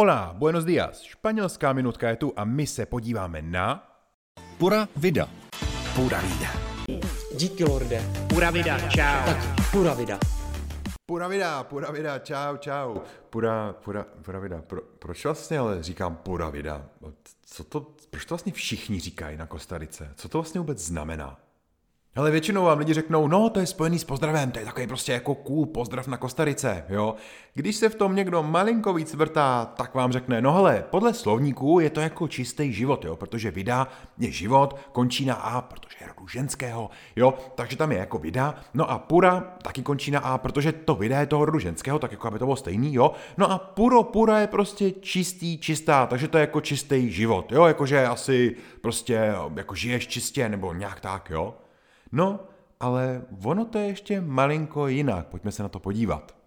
Hola, buenos días. Španělská minutka je tu a my se podíváme na... Pura vida. Pura vida. Díky, lorde. Pura vida, čau. Tak, pura vida. Pura vida, pura vida, čau, čau. Pura, pura, pura vida. Pro, proč vlastně ale říkám pura vida? Co to, proč to vlastně všichni říkají na Kostarice? Co to vlastně vůbec znamená? Ale většinou vám lidi řeknou, no to je spojený s pozdravem, to je takový prostě jako cool pozdrav na Kostarice, jo. Když se v tom někdo malinko víc vrtá, tak vám řekne, no hele, podle slovníků je to jako čistý život, jo, protože vida je život, končí na A, protože je rodu ženského, jo, takže tam je jako vida, no a pura taky končí na A, protože to vida je toho rodu ženského, tak jako aby to bylo stejný, jo, no a puro, pura je prostě čistý, čistá, takže to je jako čistý život, jo, jakože asi prostě jako žiješ čistě, nebo nějak tak, jo. No, ale ono to je ještě malinko jinak, pojďme se na to podívat.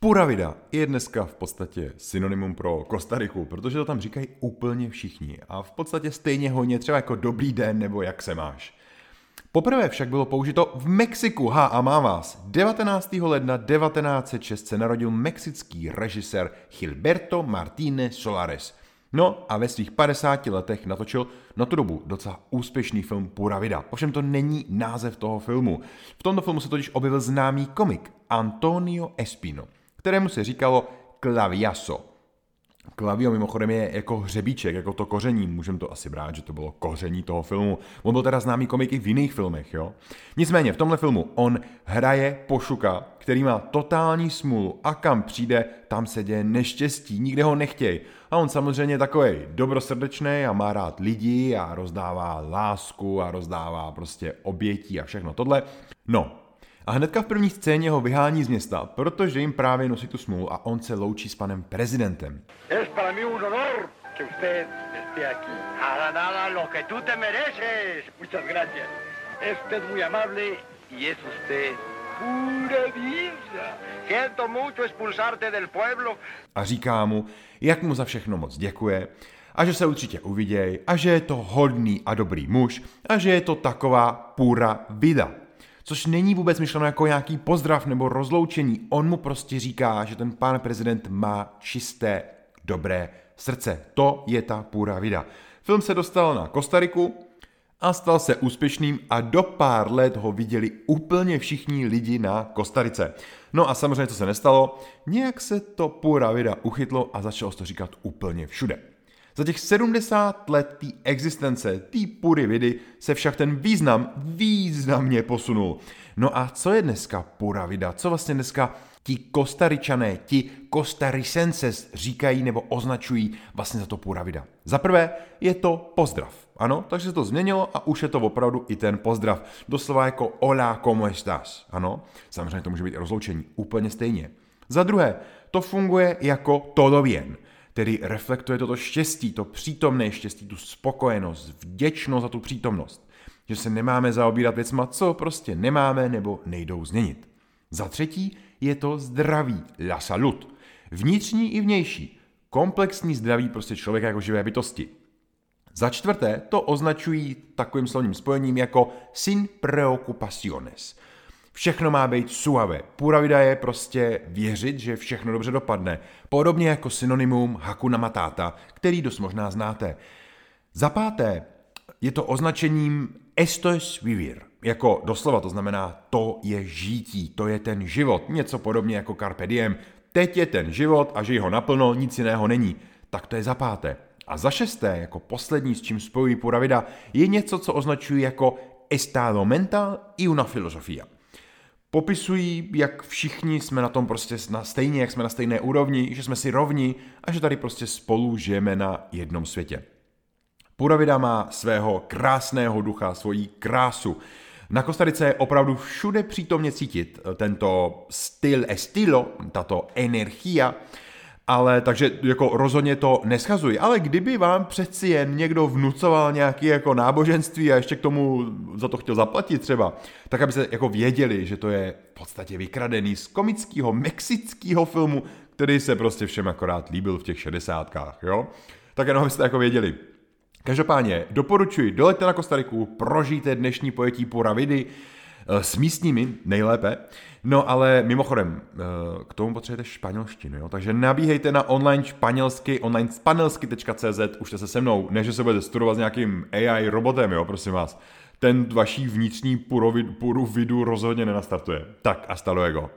Pura vida je dneska v podstatě synonymum pro Kostariku, protože to tam říkají úplně všichni a v podstatě stejně hodně třeba jako dobrý den nebo jak se máš. Poprvé však bylo použito v Mexiku, ha a má vás. 19. ledna 1906 se narodil mexický režisér Gilberto Martínez Solares – No a ve svých 50 letech natočil na tu dobu docela úspěšný film Pura vida. Ovšem to není název toho filmu. V tomto filmu se totiž objevil známý komik Antonio Espino, kterému se říkalo Claviaso. Klavio mimochodem je jako hřebíček, jako to koření, můžeme to asi brát, že to bylo koření toho filmu. On byl teda známý komik i v jiných filmech, jo. Nicméně v tomhle filmu on hraje pošuka, který má totální smůlu a kam přijde, tam se děje neštěstí, nikde ho nechtějí. A on samozřejmě takový dobrosrdečný a má rád lidi a rozdává lásku a rozdává prostě obětí a všechno tohle. No, a hnedka v první scéně ho vyhání z města, protože jim právě nosí tu smůlu a on se loučí s panem prezidentem. Es para mí un honor que usted esté aquí. Para nada lo que tú te mereces. Muchas gracias. Es usted muy amable y es usted pura vida. Siento mucho expulsarte del pueblo. A říká mu, jak mu za všechno moc děkuje a že se určitě uviděj a že je to hodný a dobrý muž a že je to taková pura vida což není vůbec myšleno jako nějaký pozdrav nebo rozloučení. On mu prostě říká, že ten pán prezident má čisté, dobré srdce. To je ta půra vida. Film se dostal na Kostariku a stal se úspěšným a do pár let ho viděli úplně všichni lidi na Kostarice. No a samozřejmě, co se nestalo, nějak se to půra vida uchytlo a začalo se to říkat úplně všude. Za těch 70 let té existence, té pury vidy, se však ten význam významně posunul. No a co je dneska pura vida? Co vlastně dneska ti kostaričané, ti kostaricenses říkají nebo označují vlastně za to pura vida? Za prvé je to pozdrav. Ano, takže se to změnilo a už je to opravdu i ten pozdrav. Doslova jako hola, como estás? Ano, samozřejmě to může být i rozloučení, úplně stejně. Za druhé, to funguje jako todo bien který reflektuje toto štěstí, to přítomné štěstí, tu spokojenost, vděčnost za tu přítomnost. Že se nemáme zaobírat věcma, co prostě nemáme nebo nejdou změnit. Za třetí je to zdraví, la salud. Vnitřní i vnější. Komplexní zdraví prostě člověka jako živé bytosti. Za čtvrté to označují takovým slovním spojením jako sin preocupaciones. Všechno má být suave. Pura vida je prostě věřit, že všechno dobře dopadne. Podobně jako synonymum Hakuna Matata, který dost možná znáte. Za páté je to označením esto es vivir. Jako doslova to znamená to je žítí, to je ten život. Něco podobně jako Carpe Diem. Teď je ten život a že ho naplno, nic jiného není. Tak to je za páté. A za šesté, jako poslední, s čím spojují pura vida, je něco, co označují jako estado mental i una filosofia popisují, jak všichni jsme na tom prostě na stejně, jak jsme na stejné úrovni, že jsme si rovni a že tady prostě spolu žijeme na jednom světě. Puravida má svého krásného ducha, svoji krásu. Na Kostarice je opravdu všude přítomně cítit tento styl estilo, tato energia, ale takže jako rozhodně to neschazuji. Ale kdyby vám přeci jen někdo vnucoval nějaký jako náboženství a ještě k tomu za to chtěl zaplatit třeba, tak aby se jako věděli, že to je v podstatě vykradený z komického mexického filmu, který se prostě všem akorát líbil v těch šedesátkách, jo? Tak jenom abyste jako věděli. Každopádně doporučuji, doleďte na Kostariku, prožijte dnešní pojetí Pura Vidy, S místními nejlépe. No ale mimochodem, eh, k tomu potřebujete španělštinu, jo? takže nabíhejte na online španělsky, online spanelsky.cz, už jste se se mnou, ne že se budete studovat s nějakým AI robotem, jo, prosím vás. Ten vaší vnitřní puru vidu rozhodně nenastartuje. Tak, hasta luego.